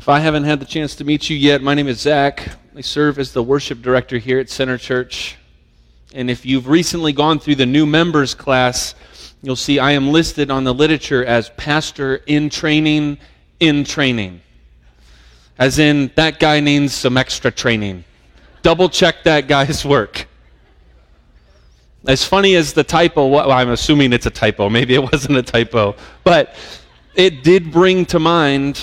If I haven't had the chance to meet you yet, my name is Zach. I serve as the worship director here at Center Church. And if you've recently gone through the new members class, you'll see I am listed on the literature as pastor in training, in training. As in, that guy needs some extra training. Double check that guy's work. As funny as the typo, well, I'm assuming it's a typo. Maybe it wasn't a typo. But it did bring to mind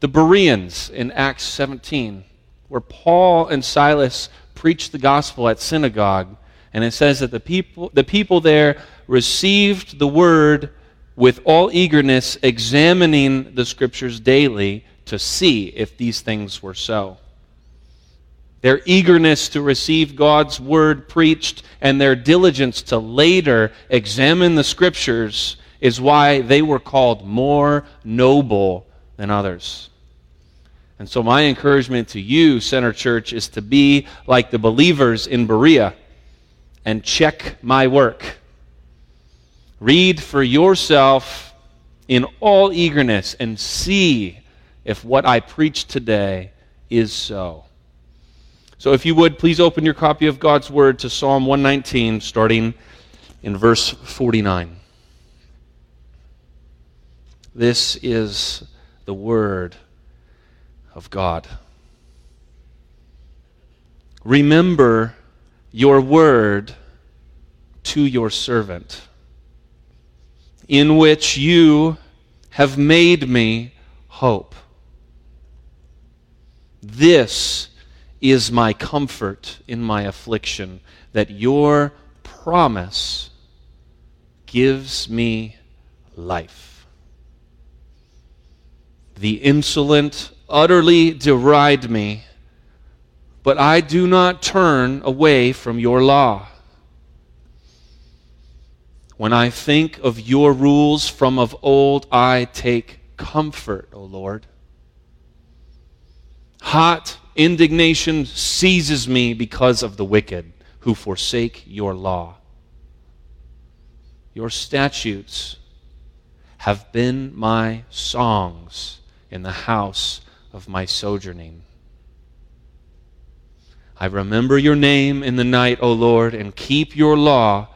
the Bereans in Acts 17, where Paul and Silas preached the gospel at synagogue. And it says that the people, the people there received the word with all eagerness, examining the scriptures daily to see if these things were so. Their eagerness to receive God's word preached and their diligence to later examine the scriptures is why they were called more noble than others. And so, my encouragement to you, Center Church, is to be like the believers in Berea and check my work. Read for yourself in all eagerness and see if what I preach today is so. So, if you would, please open your copy of God's Word to Psalm 119, starting in verse 49. This is the Word of God. Remember your word to your servant, in which you have made me hope. This is my comfort in my affliction, that your promise gives me life. The insolent utterly deride me, but I do not turn away from your law. When I think of your rules from of old, I take comfort, O Lord. Hot indignation seizes me because of the wicked who forsake your law. Your statutes have been my songs in the house of my sojourning. I remember your name in the night, O Lord, and keep your law.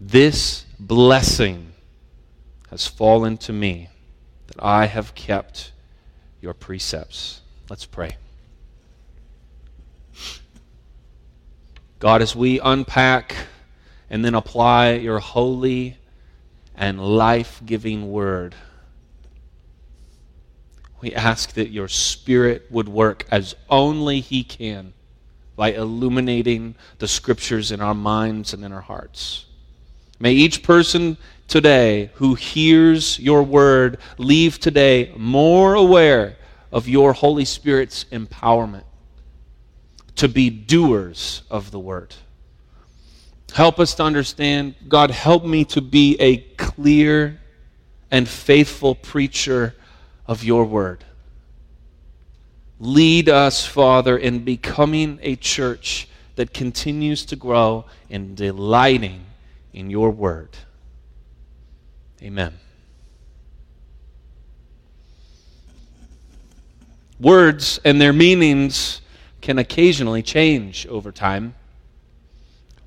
This blessing has fallen to me that I have kept your precepts. Let's pray. God, as we unpack and then apply your holy and life giving word, we ask that your Spirit would work as only He can by illuminating the Scriptures in our minds and in our hearts. May each person today who hears your word leave today more aware of your Holy Spirit's empowerment to be doers of the word. Help us to understand, God, help me to be a clear and faithful preacher of your word. Lead us, Father, in becoming a church that continues to grow in delighting in your word. Amen. Words and their meanings can occasionally change over time.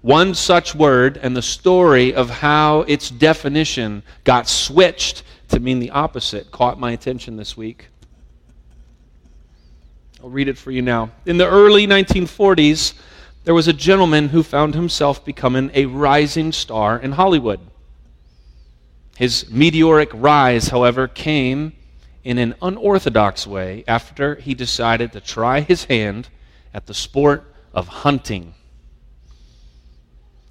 One such word and the story of how its definition got switched to mean the opposite caught my attention this week. I'll read it for you now. In the early 1940s, there was a gentleman who found himself becoming a rising star in Hollywood. His meteoric rise, however, came in an unorthodox way after he decided to try his hand at the sport of hunting.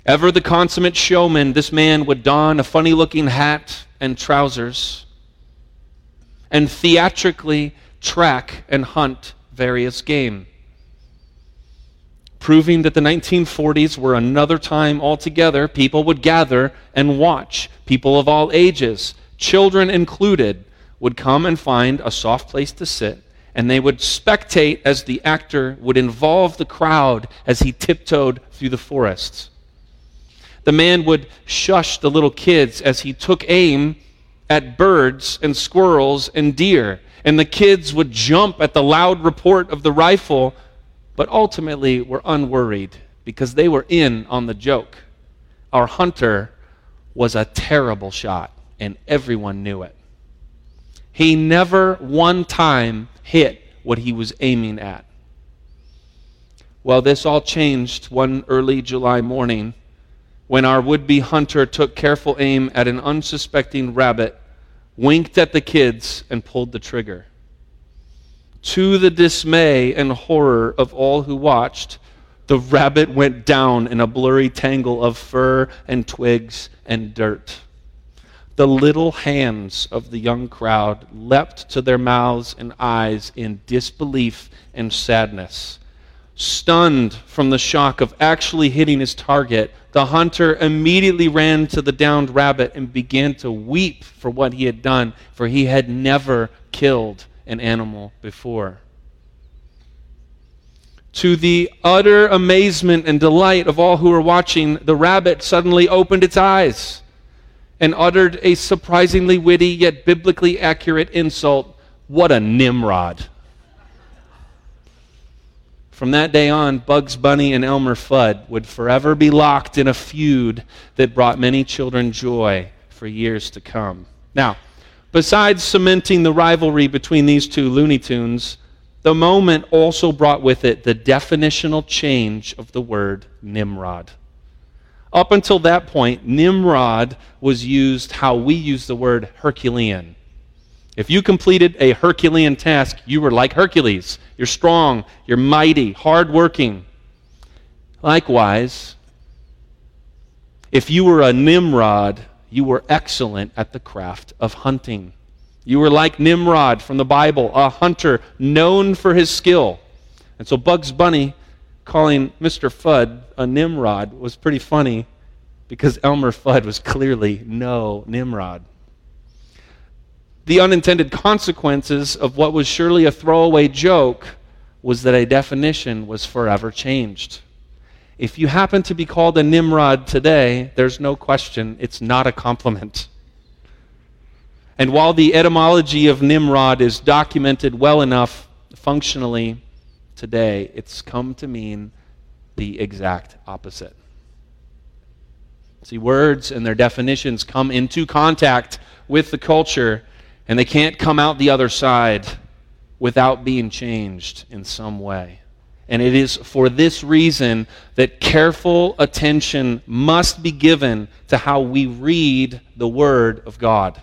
Ever the consummate showman, this man would don a funny looking hat and trousers and theatrically track and hunt various game. Proving that the 1940s were another time altogether, people would gather and watch. People of all ages, children included, would come and find a soft place to sit, and they would spectate as the actor would involve the crowd as he tiptoed through the forests. The man would shush the little kids as he took aim at birds and squirrels and deer. And the kids would jump at the loud report of the rifle, but ultimately were unworried because they were in on the joke. Our hunter was a terrible shot, and everyone knew it. He never one time hit what he was aiming at. Well, this all changed one early July morning when our would be hunter took careful aim at an unsuspecting rabbit, winked at the kids, and pulled the trigger. To the dismay and horror of all who watched, the rabbit went down in a blurry tangle of fur and twigs and dirt. The little hands of the young crowd leapt to their mouths and eyes in disbelief and sadness. Stunned from the shock of actually hitting his target, the hunter immediately ran to the downed rabbit and began to weep for what he had done, for he had never killed an animal before. To the utter amazement and delight of all who were watching, the rabbit suddenly opened its eyes and uttered a surprisingly witty yet biblically accurate insult What a Nimrod! From that day on, Bugs Bunny and Elmer Fudd would forever be locked in a feud that brought many children joy for years to come. Now, besides cementing the rivalry between these two Looney Tunes, the moment also brought with it the definitional change of the word Nimrod. Up until that point, Nimrod was used how we use the word Herculean. If you completed a Herculean task, you were like Hercules. You're strong, you're mighty, hardworking. Likewise, if you were a Nimrod, you were excellent at the craft of hunting. You were like Nimrod from the Bible, a hunter known for his skill. And so Bugs Bunny calling Mr. Fudd a Nimrod was pretty funny because Elmer Fudd was clearly no Nimrod. The unintended consequences of what was surely a throwaway joke was that a definition was forever changed. If you happen to be called a Nimrod today, there's no question it's not a compliment. And while the etymology of Nimrod is documented well enough functionally today, it's come to mean the exact opposite. See, words and their definitions come into contact with the culture, and they can't come out the other side without being changed in some way. And it is for this reason that careful attention must be given to how we read the Word of God.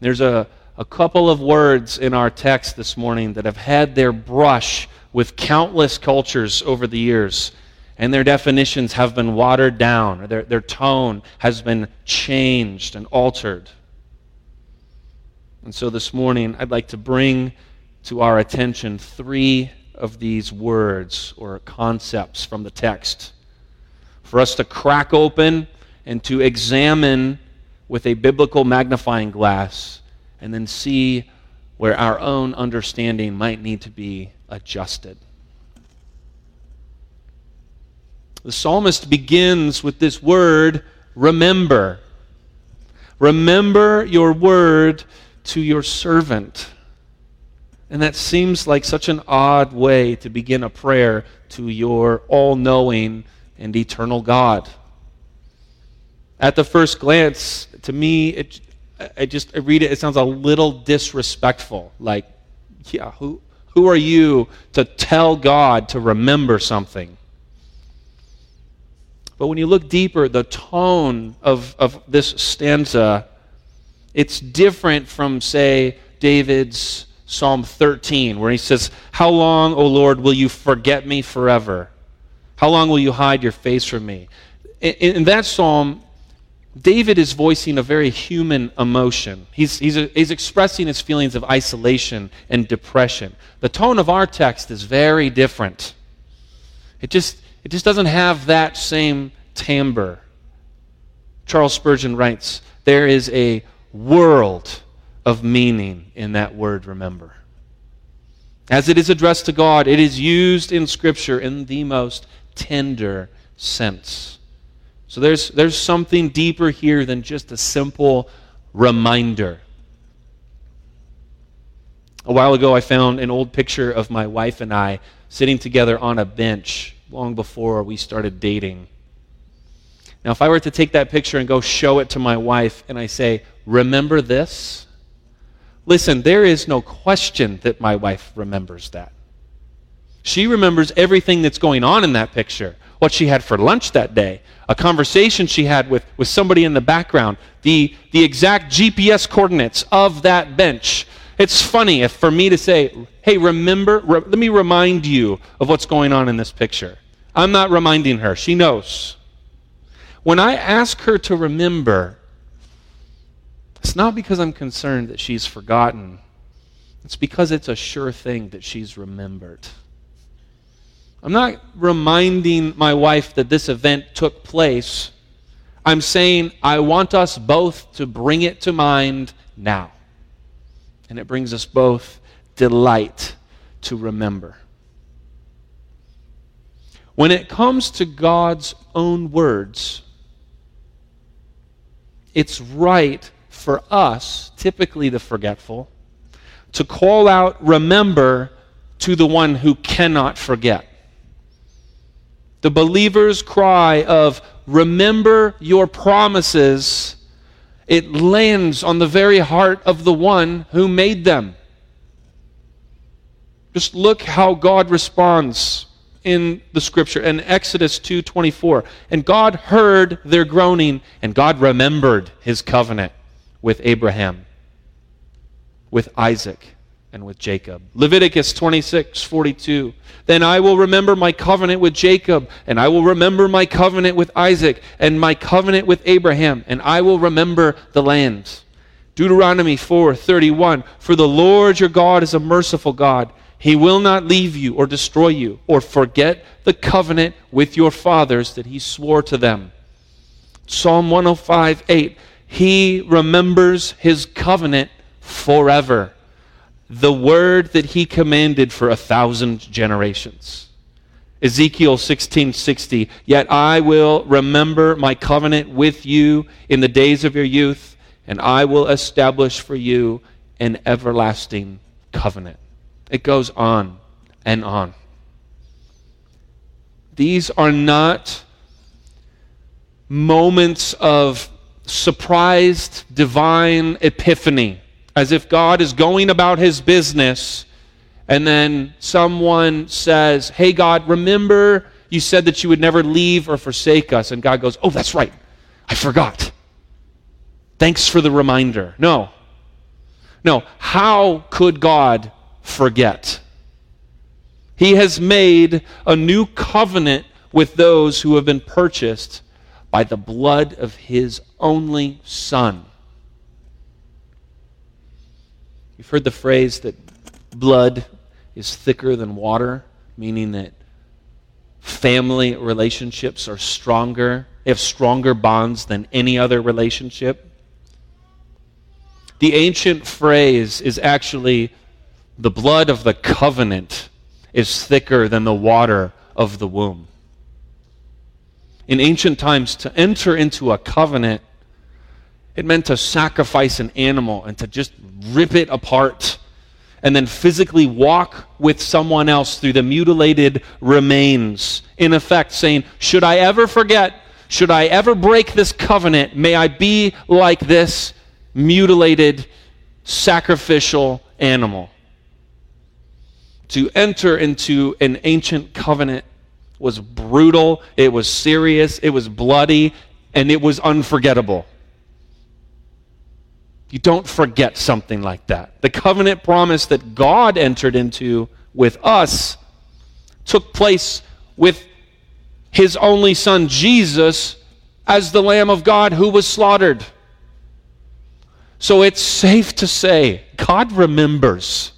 There's a, a couple of words in our text this morning that have had their brush with countless cultures over the years, and their definitions have been watered down, or their, their tone has been changed and altered. And so this morning, I'd like to bring to our attention three of these words or concepts from the text for us to crack open and to examine with a biblical magnifying glass and then see where our own understanding might need to be adjusted. The psalmist begins with this word, remember. Remember your word to your servant. And that seems like such an odd way to begin a prayer to your all knowing and eternal God. At the first glance, to me, it, I just I read it, it sounds a little disrespectful. Like, yeah, who, who are you to tell God to remember something? But when you look deeper, the tone of, of this stanza, it's different from, say, David's Psalm 13, where he says, How long, O Lord, will you forget me forever? How long will you hide your face from me? In, in that psalm, David is voicing a very human emotion. He's, he's, he's expressing his feelings of isolation and depression. The tone of our text is very different. It just, it just doesn't have that same timbre. Charles Spurgeon writes There is a world of meaning in that word, remember. As it is addressed to God, it is used in Scripture in the most tender sense. So there's, there's something deeper here than just a simple reminder. A while ago, I found an old picture of my wife and I sitting together on a bench long before we started dating. Now, if I were to take that picture and go show it to my wife and I say, Remember this? Listen, there is no question that my wife remembers that. She remembers everything that's going on in that picture what she had for lunch that day, a conversation she had with, with somebody in the background, the, the exact GPS coordinates of that bench. It's funny if for me to say, hey, remember, re- let me remind you of what's going on in this picture. I'm not reminding her, she knows. When I ask her to remember, it's not because I'm concerned that she's forgotten. It's because it's a sure thing that she's remembered. I'm not reminding my wife that this event took place. I'm saying I want us both to bring it to mind now. And it brings us both delight to remember. When it comes to God's own words, it's right for us, typically the forgetful, to call out remember to the one who cannot forget. The believer's cry of, Remember your promises, it lands on the very heart of the one who made them. Just look how God responds in the scripture in Exodus 2:24. And God heard their groaning and God remembered his covenant with Abraham, with Isaac, and with Jacob. Leviticus 26, 42. Then I will remember my covenant with Jacob, and I will remember my covenant with Isaac, and my covenant with Abraham, and I will remember the land. Deuteronomy 4, 31. For the Lord your God is a merciful God. He will not leave you or destroy you or forget the covenant with your fathers that he swore to them. Psalm 105, 8. He remembers his covenant forever the word that he commanded for a thousand generations. Ezekiel 16:60 Yet I will remember my covenant with you in the days of your youth and I will establish for you an everlasting covenant. It goes on and on. These are not moments of surprised divine epiphany as if God is going about his business, and then someone says, Hey, God, remember you said that you would never leave or forsake us. And God goes, Oh, that's right. I forgot. Thanks for the reminder. No. No. How could God forget? He has made a new covenant with those who have been purchased by the blood of his only Son. You've heard the phrase that blood is thicker than water, meaning that family relationships are stronger, they have stronger bonds than any other relationship. The ancient phrase is actually the blood of the covenant is thicker than the water of the womb. In ancient times, to enter into a covenant it meant to sacrifice an animal and to just rip it apart and then physically walk with someone else through the mutilated remains. In effect, saying, Should I ever forget, should I ever break this covenant, may I be like this mutilated, sacrificial animal. To enter into an ancient covenant was brutal, it was serious, it was bloody, and it was unforgettable. You don't forget something like that. The covenant promise that God entered into with us took place with his only son, Jesus, as the Lamb of God who was slaughtered. So it's safe to say God remembers.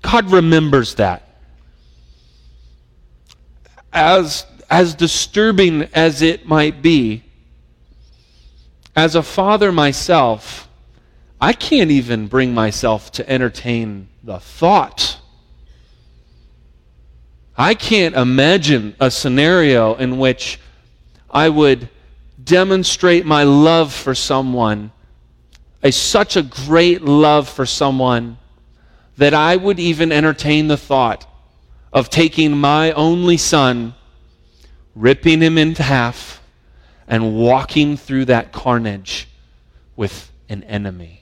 God remembers that. As, as disturbing as it might be, as a father myself, I can't even bring myself to entertain the thought. I can't imagine a scenario in which I would demonstrate my love for someone a, such a great love for someone that I would even entertain the thought of taking my only son, ripping him into half, and walking through that carnage with an enemy.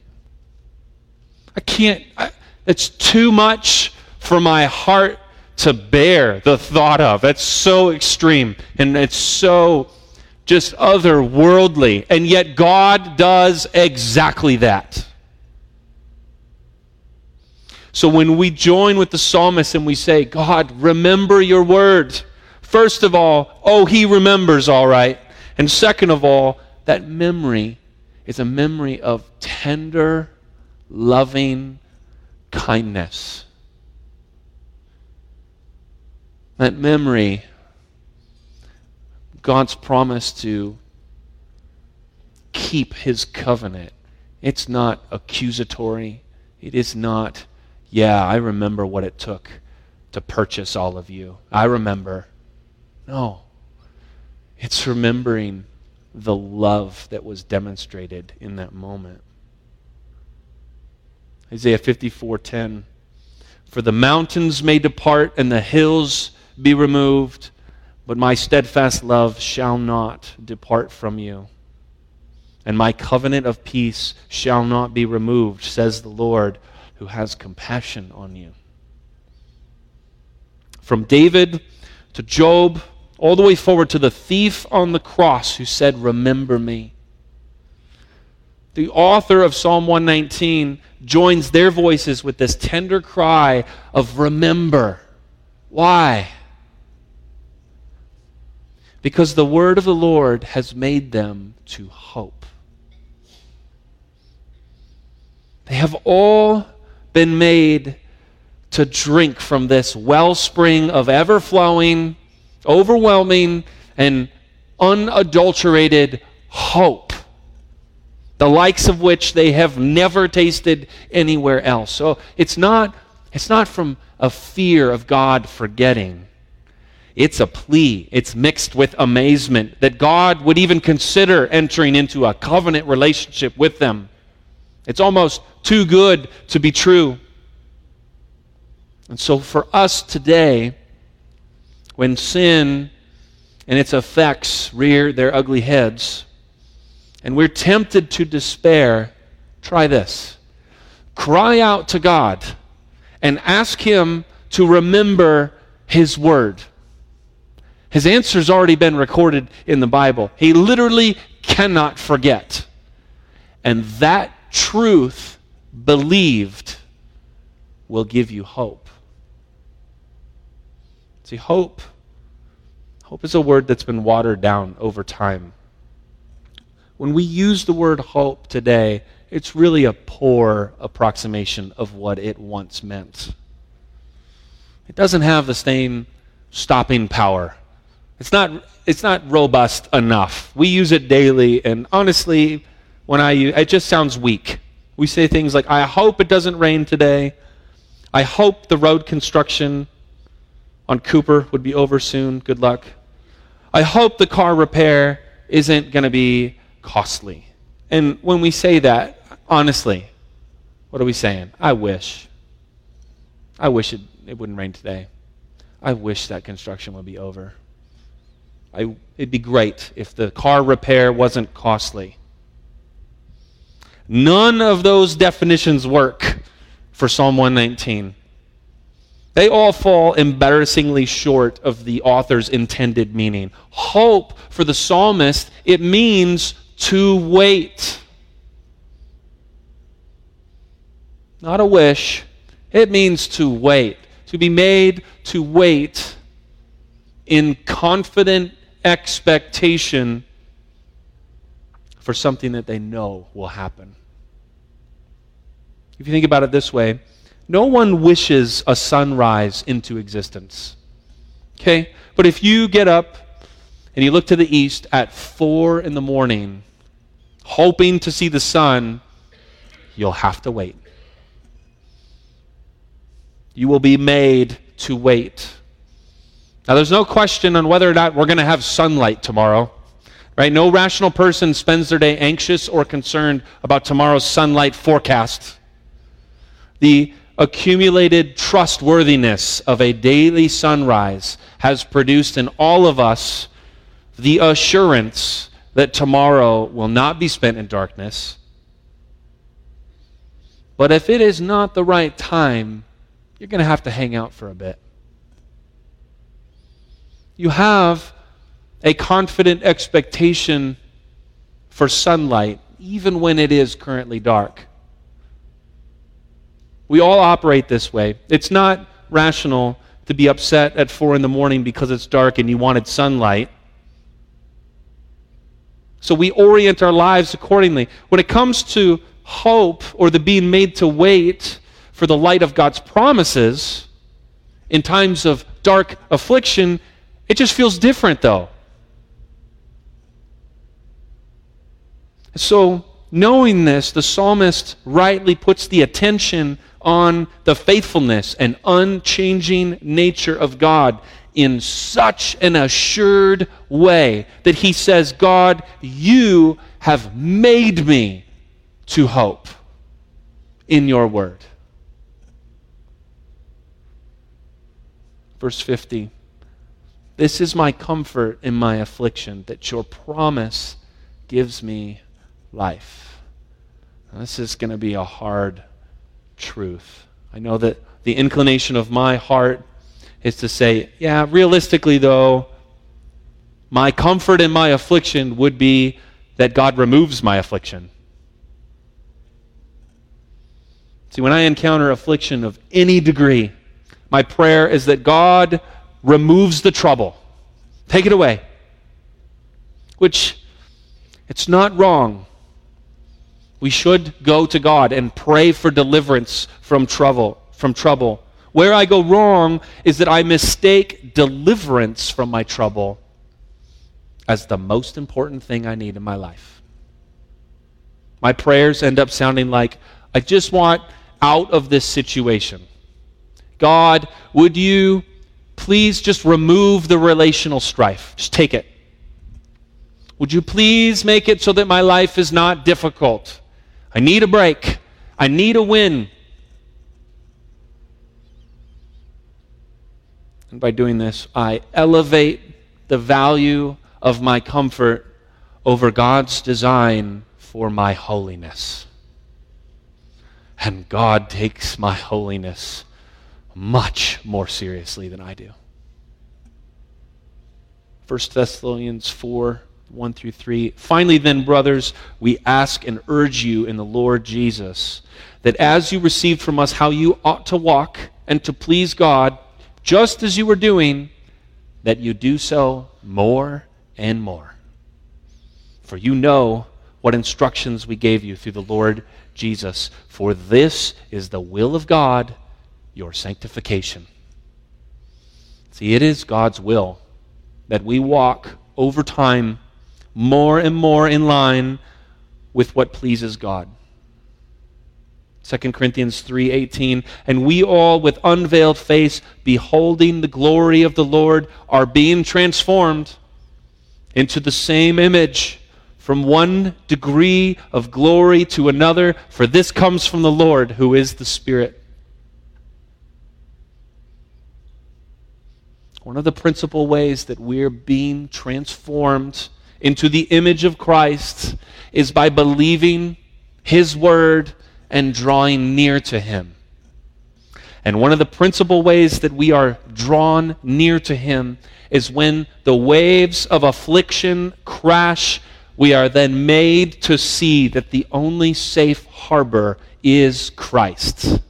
I can't, it's too much for my heart to bear the thought of. That's so extreme and it's so just otherworldly. And yet God does exactly that. So when we join with the psalmist and we say, God, remember your word. First of all, oh, he remembers all right. And second of all, that memory is a memory of tender, loving kindness. That memory, God's promise to keep his covenant. It's not accusatory. It is not, yeah, I remember what it took to purchase all of you. I remember. No. It's remembering the love that was demonstrated in that moment. Isaiah 54:10 For the mountains may depart and the hills be removed, but my steadfast love shall not depart from you. And my covenant of peace shall not be removed, says the Lord, who has compassion on you. From David to Job, all the way forward to the thief on the cross who said, Remember me. The author of Psalm 119 joins their voices with this tender cry of remember. Why? because the word of the Lord has made them to hope. They have all been made to drink from this wellspring of ever flowing, overwhelming, and unadulterated hope, the likes of which they have never tasted anywhere else. So it's not, it's not from a fear of God forgetting it's a plea. It's mixed with amazement that God would even consider entering into a covenant relationship with them. It's almost too good to be true. And so for us today, when sin and its effects rear their ugly heads, and we're tempted to despair, try this. Cry out to God and ask Him to remember His word. His answer's already been recorded in the Bible. He literally cannot forget. And that truth, believed, will give you hope. See, hope, hope is a word that's been watered down over time. When we use the word hope today, it's really a poor approximation of what it once meant. It doesn't have the same stopping power it's not, it's not robust enough. We use it daily, and honestly, when I use it just sounds weak. We say things like, I hope it doesn't rain today. I hope the road construction on Cooper would be over soon. Good luck. I hope the car repair isn't going to be costly. And when we say that, honestly, what are we saying? I wish. I wish it, it wouldn't rain today. I wish that construction would be over. I, it'd be great if the car repair wasn't costly. None of those definitions work for Psalm 119. They all fall embarrassingly short of the author's intended meaning. Hope for the psalmist, it means to wait. Not a wish, it means to wait. To be made to wait in confident expectation for something that they know will happen. If you think about it this way, no one wishes a sunrise into existence. Okay? But if you get up and you look to the east at four in the morning, hoping to see the sun, you'll have to wait. You will be made to wait. Now, there's no question on whether or not we're going to have sunlight tomorrow. Right? No rational person spends their day anxious or concerned about tomorrow's sunlight forecast. The accumulated trustworthiness of a daily sunrise has produced in all of us the assurance that tomorrow will not be spent in darkness. But if it is not the right time, you're going to have to hang out for a bit. You have a confident expectation for sunlight, even when it is currently dark. We all operate this way. It's not rational to be upset at 4 in the morning because it's dark and you wanted sunlight. So we orient our lives accordingly. When it comes to hope or the being made to wait for the light of God's promises in times of dark affliction, it just feels different though. So, knowing this, the psalmist rightly puts the attention on the faithfulness and unchanging nature of God in such an assured way that he says, God, you have made me to hope in your word. Verse 50 This is my comfort in my affliction, that your promise gives me life. Now, this is going to be a hard truth. I know that the inclination of my heart is to say, yeah, realistically, though, my comfort in my affliction would be that God removes my affliction. See, when I encounter affliction of any degree, my prayer is that God removes the trouble. Take it away. Which, it's not wrong we should go to God and pray for deliverance from trouble, from trouble. Where I go wrong is that I mistake deliverance from my trouble as the most important thing I need in my life. My prayers end up sounding like, I just want out of this situation. God, would you please just remove the relational strife? Just take it. Would you please make it so that my life is not difficult? I need a break. I need a win. And by doing this, I elevate the value of my comfort over God's design for my holiness. And God takes my holiness much more seriously than I do. 1 Thessalonians 4 1 through 3. Finally, then, brothers, we ask and urge you in the Lord Jesus that as you received from us how you ought to walk and to please God, just as you were doing, that you do so more and more. For you know what instructions we gave you through the Lord Jesus. For this is the will of God, your sanctification. See, it is God's will that we walk over time more and more in line with what pleases God. 2 Corinthians 3:18 and we all with unveiled face beholding the glory of the Lord are being transformed into the same image from one degree of glory to another for this comes from the Lord who is the Spirit. One of the principal ways that we're being transformed into the image of Christ is by believing His word and drawing near to Him. And one of the principal ways that we are drawn near to Him is when the waves of affliction crash, we are then made to see that the only safe harbor is Christ.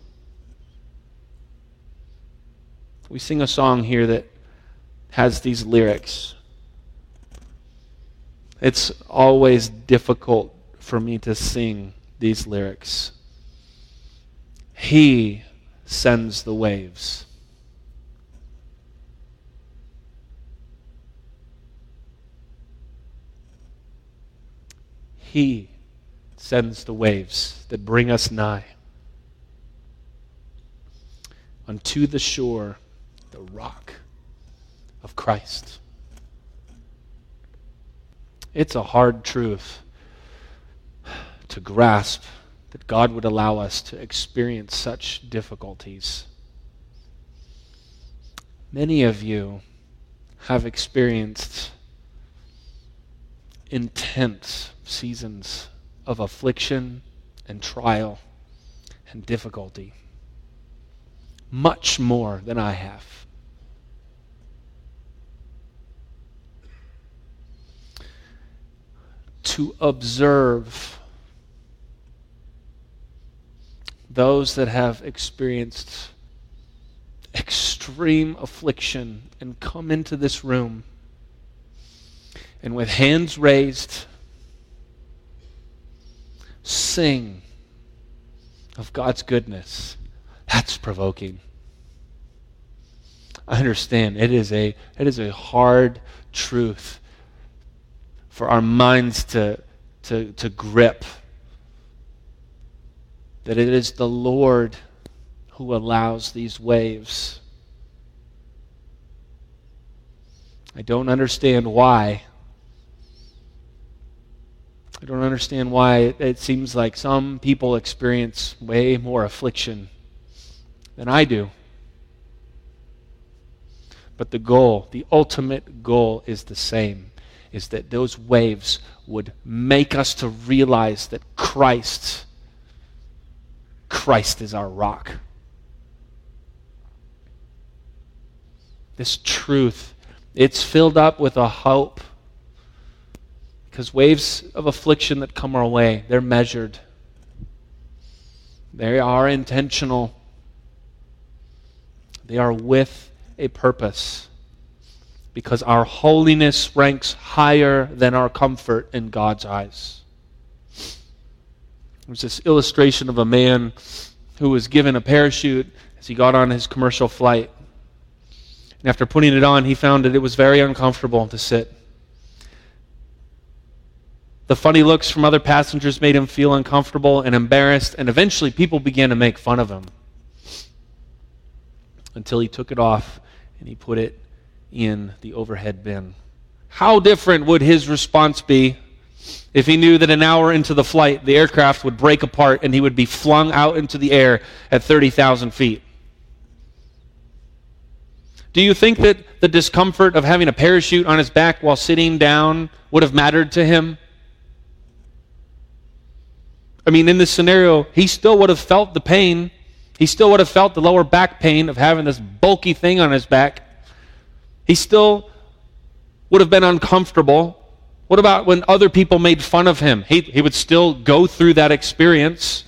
We sing a song here that has these lyrics. It's always difficult for me to sing these lyrics. He sends the waves. He sends the waves that bring us nigh unto the shore, the rock of Christ. It's a hard truth to grasp that God would allow us to experience such difficulties. Many of you have experienced intense seasons of affliction and trial and difficulty, much more than I have. To observe those that have experienced extreme affliction and come into this room and with hands raised sing of God's goodness. That's provoking. I understand it is a it is a hard truth for our minds to to to grip that it is the Lord who allows these waves. I don't understand why. I don't understand why it seems like some people experience way more affliction than I do. But the goal, the ultimate goal is the same is that those waves would make us to realize that Christ Christ is our rock. This truth, it's filled up with a hope because waves of affliction that come our way, they're measured, they are intentional, they are with a purpose. Because our holiness ranks higher than our comfort in God's eyes. There's this illustration of a man who was given a parachute as he got on his commercial flight. And after putting it on, he found that it was very uncomfortable to sit. The funny looks from other passengers made him feel uncomfortable and embarrassed, and eventually people began to make fun of him. Until he took it off and he put it in the overhead bin. How different would his response be if he knew that an hour into the flight the aircraft would break apart and he would be flung out into the air at 30,000 feet? Do you think that the discomfort of having a parachute on his back while sitting down would have mattered to him? I mean, in this scenario, he still would have felt the pain. He still would have felt the lower back pain of having this bulky thing on his back. He still would have been uncomfortable. What about when other people made fun of him? He, he would still go through that experience.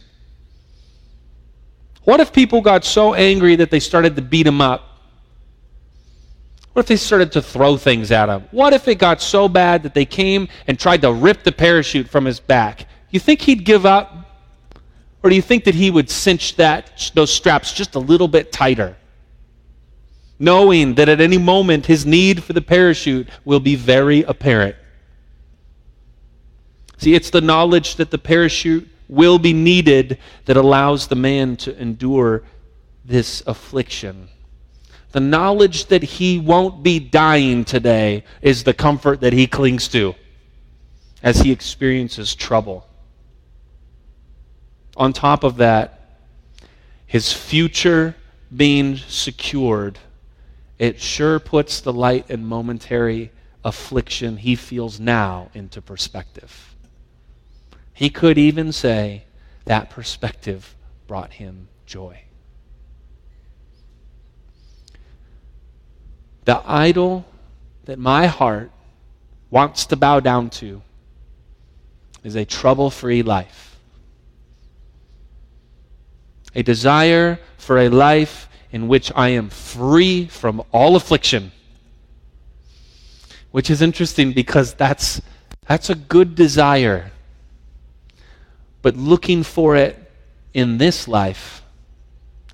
What if people got so angry that they started to beat him up? What if they started to throw things at him? What if it got so bad that they came and tried to rip the parachute from his back? You think he'd give up? Or do you think that he would cinch that, those straps just a little bit tighter? Knowing that at any moment his need for the parachute will be very apparent. See, it's the knowledge that the parachute will be needed that allows the man to endure this affliction. The knowledge that he won't be dying today is the comfort that he clings to as he experiences trouble. On top of that, his future being secured, it sure puts the light and momentary affliction he feels now into perspective. He could even say that perspective brought him joy. The idol that my heart wants to bow down to is a trouble free life a desire for a life in which I am free from all affliction. Which is interesting because that's, that's a good desire. But looking for it in this life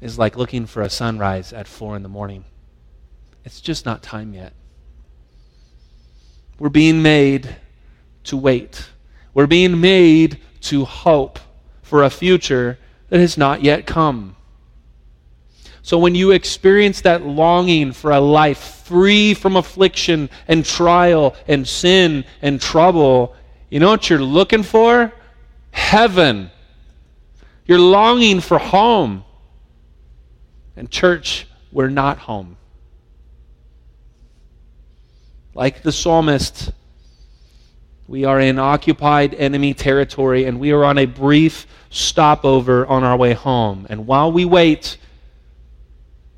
is like looking for a sunrise at four in the morning. It's just not time yet. We're being made to wait. We're being made to hope for a future that has not yet come. So when you experience that longing for a life free from affliction and trial and sin and trouble, you know what you're looking for? Heaven. You're longing for home. And, church, we're not home. Like the psalmist, we are in occupied enemy territory and we are on a brief stopover on our way home. And while we wait,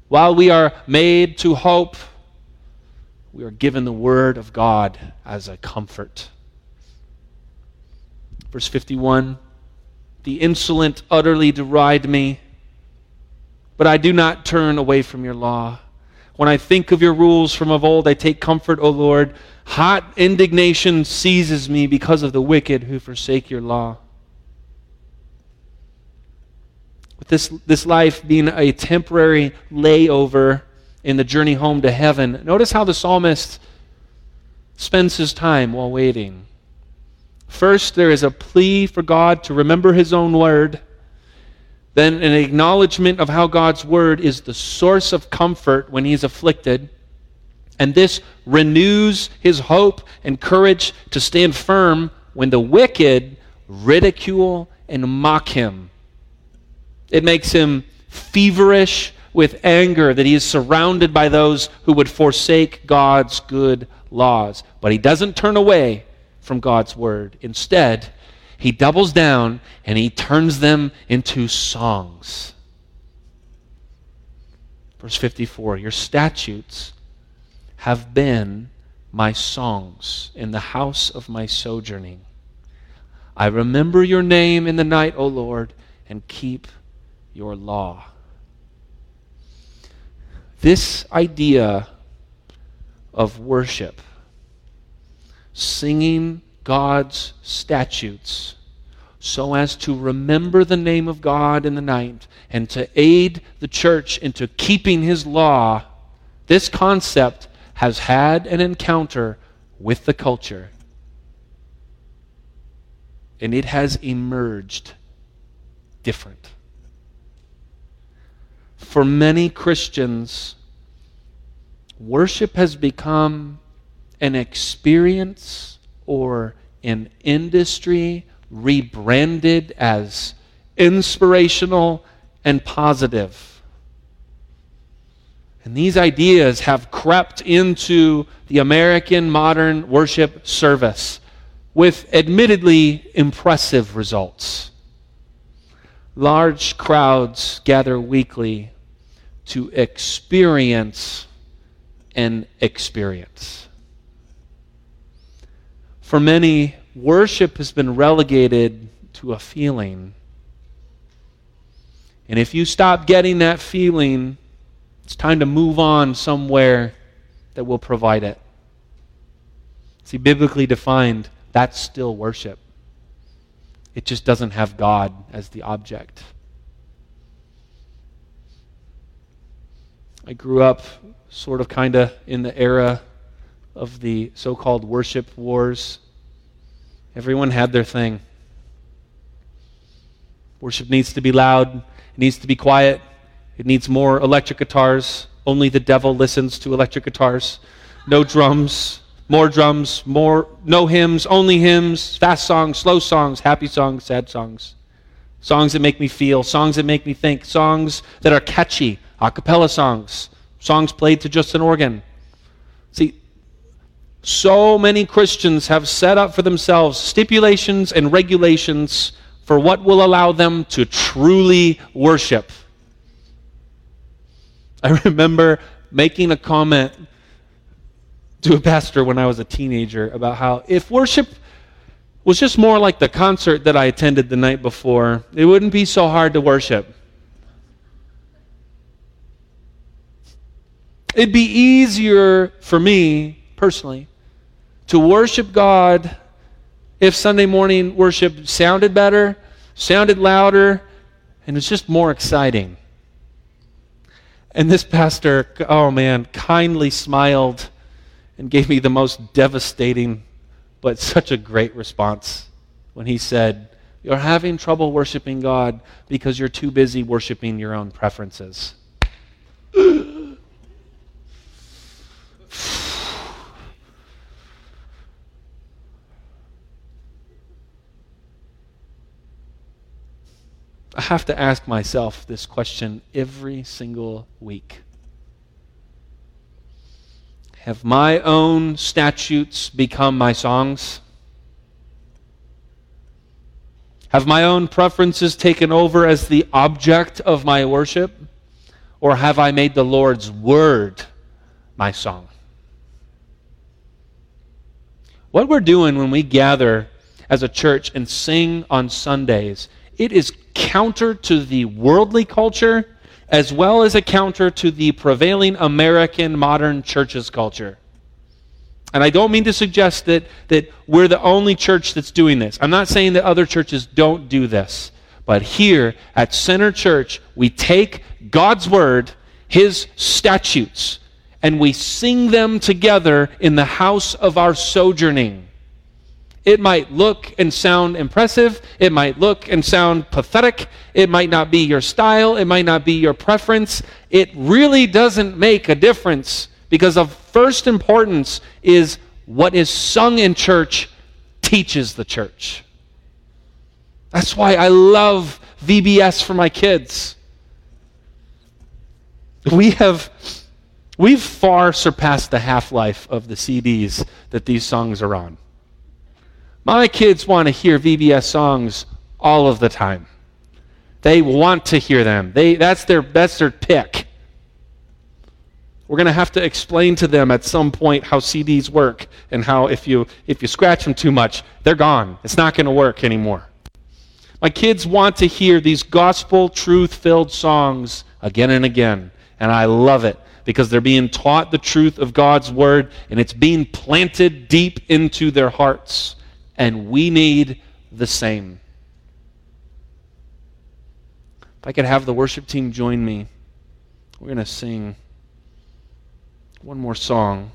while we are made to hope, we are given the Word of God as a comfort. Verse 51 The insolent utterly deride me, but I do not turn away from your law. When I think of your rules from of old, I take comfort, O Lord. Hot indignation seizes me because of the wicked who forsake your law. With this, this life being a temporary layover in the journey home to heaven, notice how the psalmist spends his time while waiting. First, there is a plea for God to remember his own word. Then, an acknowledgement of how God's word is the source of comfort when he's afflicted. And this renews his hope and courage to stand firm when the wicked ridicule and mock him. It makes him feverish with anger that he is surrounded by those who would forsake God's good laws. But he doesn't turn away from God's word. Instead, he doubles down and he turns them into songs. Verse 54 Your statutes have been my songs in the house of my sojourning. I remember your name in the night, O Lord, and keep your law. This idea of worship singing God's statutes so as to remember the name of God in the night and to aid the church into keeping his law, this concept has had an encounter with the culture. And it has emerged different. For many Christians, worship has become an experience or an industry rebranded as inspirational and positive. And these ideas have crept into the American modern worship service with admittedly impressive results. Large crowds gather weekly to experience an experience. For many, worship has been relegated to a feeling. And if you stop getting that feeling, it's time to move on somewhere that will provide it. See, biblically defined, that's still worship. It just doesn't have God as the object. I grew up sort of kind of in the era of the so called worship wars. Everyone had their thing. Worship needs to be loud, it needs to be quiet, it needs more electric guitars. Only the devil listens to electric guitars. No drums, more drums, more no hymns, only hymns, fast songs, slow songs, happy songs, sad songs. Songs that make me feel, songs that make me think, songs that are catchy, a cappella songs, songs played to just an organ. See, so many Christians have set up for themselves stipulations and regulations for what will allow them to truly worship. I remember making a comment to a pastor when I was a teenager about how if worship was just more like the concert that I attended the night before, it wouldn't be so hard to worship. It'd be easier for me, personally, to worship God if Sunday morning worship sounded better, sounded louder, and was just more exciting. And this pastor, oh man, kindly smiled and gave me the most devastating but such a great response when he said, You're having trouble worshiping God because you're too busy worshiping your own preferences. I have to ask myself this question every single week. Have my own statutes become my songs? Have my own preferences taken over as the object of my worship? Or have I made the Lord's word my song? What we're doing when we gather as a church and sing on Sundays, it is counter to the worldly culture as well as a counter to the prevailing American modern church's culture. And I don't mean to suggest that, that we're the only church that's doing this. I'm not saying that other churches don't do this. But here at Center Church, we take God's Word, His statutes, and we sing them together in the house of our sojourning. It might look and sound impressive. It might look and sound pathetic. It might not be your style. It might not be your preference. It really doesn't make a difference because of first importance is what is sung in church teaches the church. That's why I love VBS for my kids. We have we've far surpassed the half-life of the CDs that these songs are on. My kids want to hear VBS songs all of the time. They want to hear them. They, that's, their, that's their pick. We're going to have to explain to them at some point how CDs work and how if you, if you scratch them too much, they're gone. It's not going to work anymore. My kids want to hear these gospel truth filled songs again and again. And I love it because they're being taught the truth of God's word and it's being planted deep into their hearts and we need the same. If I could have the worship team join me, we're going to sing one more song.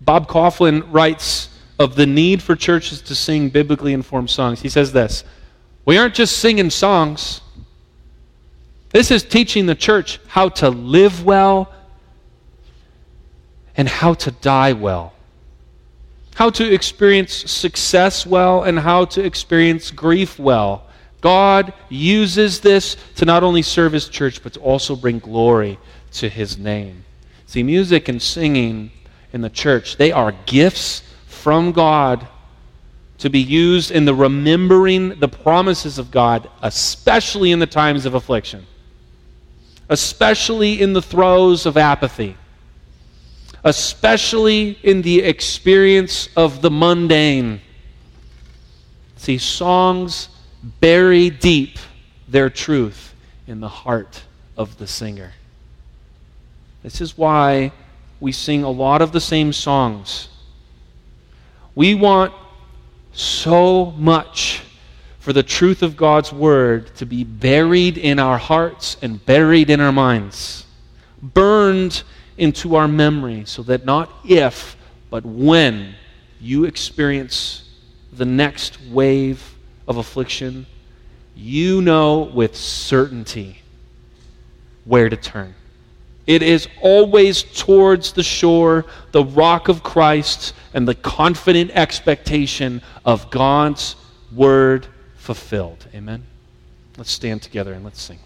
Bob Kauflin writes of the need for churches to sing biblically informed songs. He says this We aren't just singing songs, this is teaching the church how to live well and how to die well how to experience success well and how to experience grief well. God uses this to not only serve his church, but to also bring glory to his name. See, music and singing in the church, they are gifts from God to be used in the remembering the promises of God, especially in the times of affliction, especially in the throes of apathy especially in the experience of the mundane. See, songs bury deep their truth in the heart of the singer. This is why we sing a lot of the same songs. We want so much for the truth of God's Word to be buried in our hearts and buried in our minds, burned into our memory so that not if, but when you experience the next wave of affliction, you know with certainty where to turn. It is always towards the shore, the rock of Christ, and the confident expectation of God's word fulfilled. Amen. Let's stand together and let's sing.